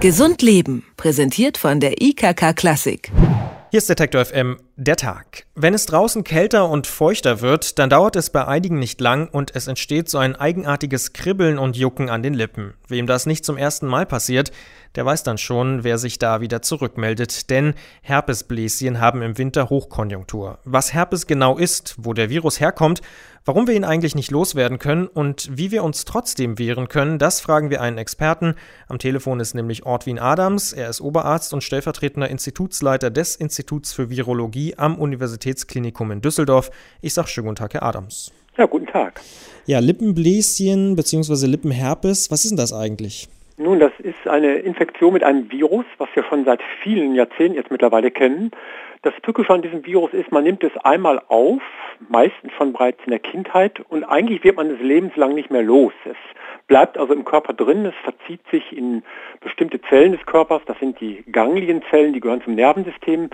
Gesund Leben, präsentiert von der IKK Klassik. Hier ist Detektor FM, der Tag. Wenn es draußen kälter und feuchter wird, dann dauert es bei einigen nicht lang und es entsteht so ein eigenartiges Kribbeln und Jucken an den Lippen. Wem das nicht zum ersten Mal passiert, der weiß dann schon, wer sich da wieder zurückmeldet, denn Herpesbläschen haben im Winter Hochkonjunktur. Was Herpes genau ist, wo der Virus herkommt, warum wir ihn eigentlich nicht loswerden können und wie wir uns trotzdem wehren können, das fragen wir einen Experten. Am Telefon ist nämlich Ortwin Adams, er ist Oberarzt und stellvertretender Institutsleiter des Instituts für Virologie am Universitätsklinikum in Düsseldorf. Ich sage schönen guten Tag, Herr Adams. Ja, guten Tag. Ja, Lippenbläschen bzw. Lippenherpes, was ist denn das eigentlich? Nun, das ist eine Infektion mit einem Virus, was wir schon seit vielen Jahrzehnten jetzt mittlerweile kennen. Das Tückische an diesem Virus ist, man nimmt es einmal auf, meistens schon bereits in der Kindheit, und eigentlich wird man es lebenslang nicht mehr los. Es bleibt also im Körper drin, es verzieht sich in bestimmte Zellen des Körpers, das sind die Ganglienzellen, die gehören zum Nervensystem.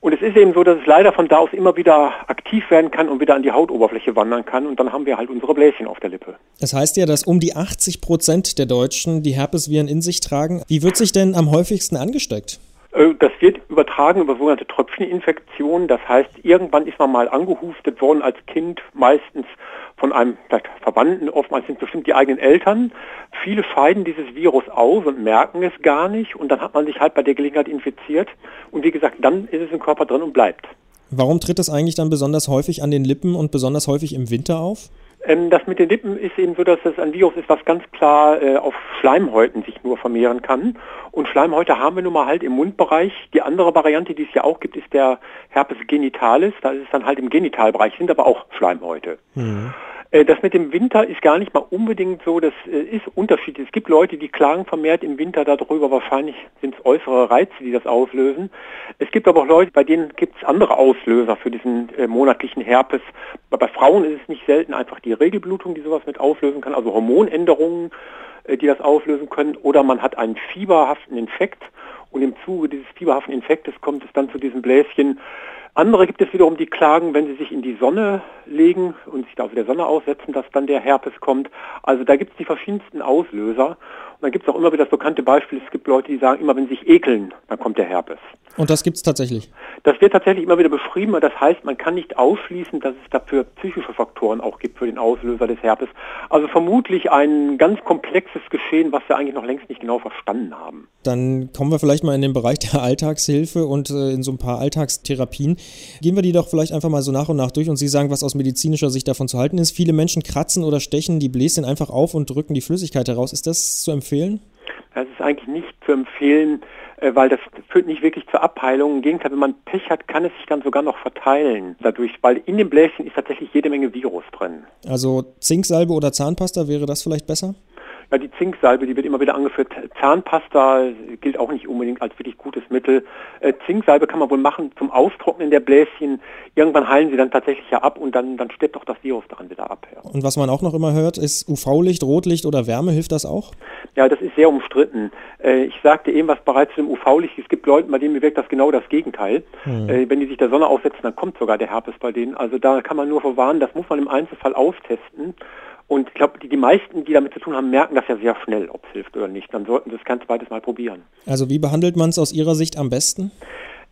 Und es ist eben so, dass es leider von da aus immer wieder aktiv werden kann und wieder an die Hautoberfläche wandern kann. Und dann haben wir halt unsere Bläschen auf der Lippe. Das heißt ja, dass um die 80 Prozent der Deutschen die Herpesviren in sich tragen. Wie wird sich denn am häufigsten angesteckt? Äh, das wird übertragen über sogenannte Tröpfcheninfektionen. Das heißt, irgendwann ist man mal angehustet worden als Kind, meistens von einem Verwandten, oftmals sind bestimmt die eigenen Eltern. Viele scheiden dieses Virus aus und merken es gar nicht und dann hat man sich halt bei der Gelegenheit infiziert und wie gesagt, dann ist es im Körper drin und bleibt. Warum tritt es eigentlich dann besonders häufig an den Lippen und besonders häufig im Winter auf? Ähm, das mit den Lippen ist eben so, dass das ein Virus ist, was ganz klar äh, auf Schleimhäuten sich nur vermehren kann. Und Schleimhäute haben wir nun mal halt im Mundbereich. Die andere Variante, die es ja auch gibt, ist der Herpes genitalis. Da ist es dann halt im Genitalbereich, sind aber auch Schleimhäute. Mhm. Äh, das mit dem Winter ist gar nicht mal unbedingt so, das äh, ist unterschiedlich. Es gibt Leute, die klagen vermehrt im Winter darüber, wahrscheinlich sind es äußere Reize, die das auslösen. Es gibt aber auch Leute, bei denen gibt es andere Auslöser für diesen äh, monatlichen Herpes. Bei Frauen ist es nicht selten einfach die Regelblutung, die sowas mit auslösen kann, also Hormonänderungen, die das auslösen können, oder man hat einen fieberhaften Infekt und im Zuge dieses fieberhaften Infektes kommt es dann zu diesem Bläschen, andere gibt es wiederum, die klagen, wenn sie sich in die Sonne legen und sich da auf der Sonne aussetzen, dass dann der Herpes kommt. Also da gibt es die verschiedensten Auslöser. Und dann gibt es auch immer wieder das bekannte Beispiel, es gibt Leute, die sagen, immer wenn sie sich ekeln, dann kommt der Herpes. Und das gibt es tatsächlich? Das wird tatsächlich immer wieder beschrieben. Das heißt, man kann nicht ausschließen, dass es dafür psychische Faktoren auch gibt für den Auslöser des Herpes. Also vermutlich ein ganz komplexes Geschehen, was wir eigentlich noch längst nicht genau verstanden haben. Dann kommen wir vielleicht mal in den Bereich der Alltagshilfe und äh, in so ein paar Alltagstherapien. Gehen wir die doch vielleicht einfach mal so nach und nach durch und Sie sagen, was aus medizinischer Sicht davon zu halten ist. Viele Menschen kratzen oder stechen die Bläschen einfach auf und drücken die Flüssigkeit heraus. Ist das zu empfehlen? Das ist eigentlich nicht zu empfehlen, äh, weil das führt nicht wirklich zur Abheilung. Im Gegenteil, wenn man Pech hat, kann es sich dann sogar noch verteilen dadurch, weil in dem Bläschen ist tatsächlich jede Menge Virus drin. Also Zinksalbe oder Zahnpasta, wäre das vielleicht besser? Die Zinksalbe, die wird immer wieder angeführt. Zahnpasta gilt auch nicht unbedingt als wirklich gutes Mittel. Äh, Zinksalbe kann man wohl machen zum Austrocknen der Bläschen. Irgendwann heilen sie dann tatsächlich ja ab und dann, dann stirbt doch das Virus daran wieder ab. Ja. Und was man auch noch immer hört, ist UV-Licht, Rotlicht oder Wärme, hilft das auch? Ja, das ist sehr umstritten. Äh, ich sagte eben was bereits zu dem UV-Licht. Es gibt Leute, bei denen wirkt das genau das Gegenteil. Hm. Äh, wenn die sich der Sonne aussetzen, dann kommt sogar der Herpes bei denen. Also da kann man nur verwarnen, das muss man im Einzelfall austesten. Und ich glaube, die, die meisten, die damit zu tun haben, merken das ja sehr schnell, ob es hilft oder nicht. Dann sollten sie es kein zweites Mal probieren. Also wie behandelt man es aus Ihrer Sicht am besten?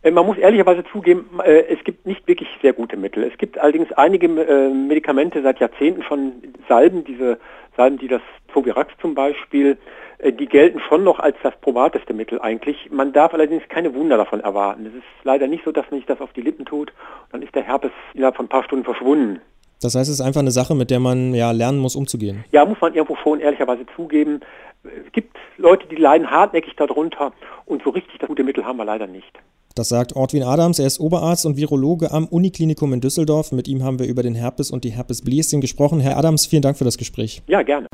Äh, man muss ehrlicherweise zugeben, äh, es gibt nicht wirklich sehr gute Mittel. Es gibt allerdings einige äh, Medikamente seit Jahrzehnten schon, Salben, diese Salben, die das Zovirax zum Beispiel, die gelten schon noch als das probateste Mittel eigentlich. Man darf allerdings keine Wunder davon erwarten. Es ist leider nicht so, dass man sich das auf die Lippen tut, dann ist der Herpes innerhalb von ein paar Stunden verschwunden. Das heißt, es ist einfach eine Sache, mit der man ja lernen muss, umzugehen. Ja, muss man irgendwo schon ehrlicherweise zugeben. Es gibt Leute, die leiden hartnäckig darunter und so richtig das gute Mittel haben wir leider nicht. Das sagt Ortwin Adams, er ist Oberarzt und Virologe am Uniklinikum in Düsseldorf. Mit ihm haben wir über den Herpes und die Herpesbläschen gesprochen. Herr Adams, vielen Dank für das Gespräch. Ja, gerne.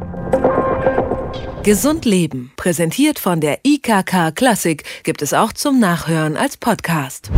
Gesund Leben, präsentiert von der IKK Klassik, gibt es auch zum Nachhören als Podcast.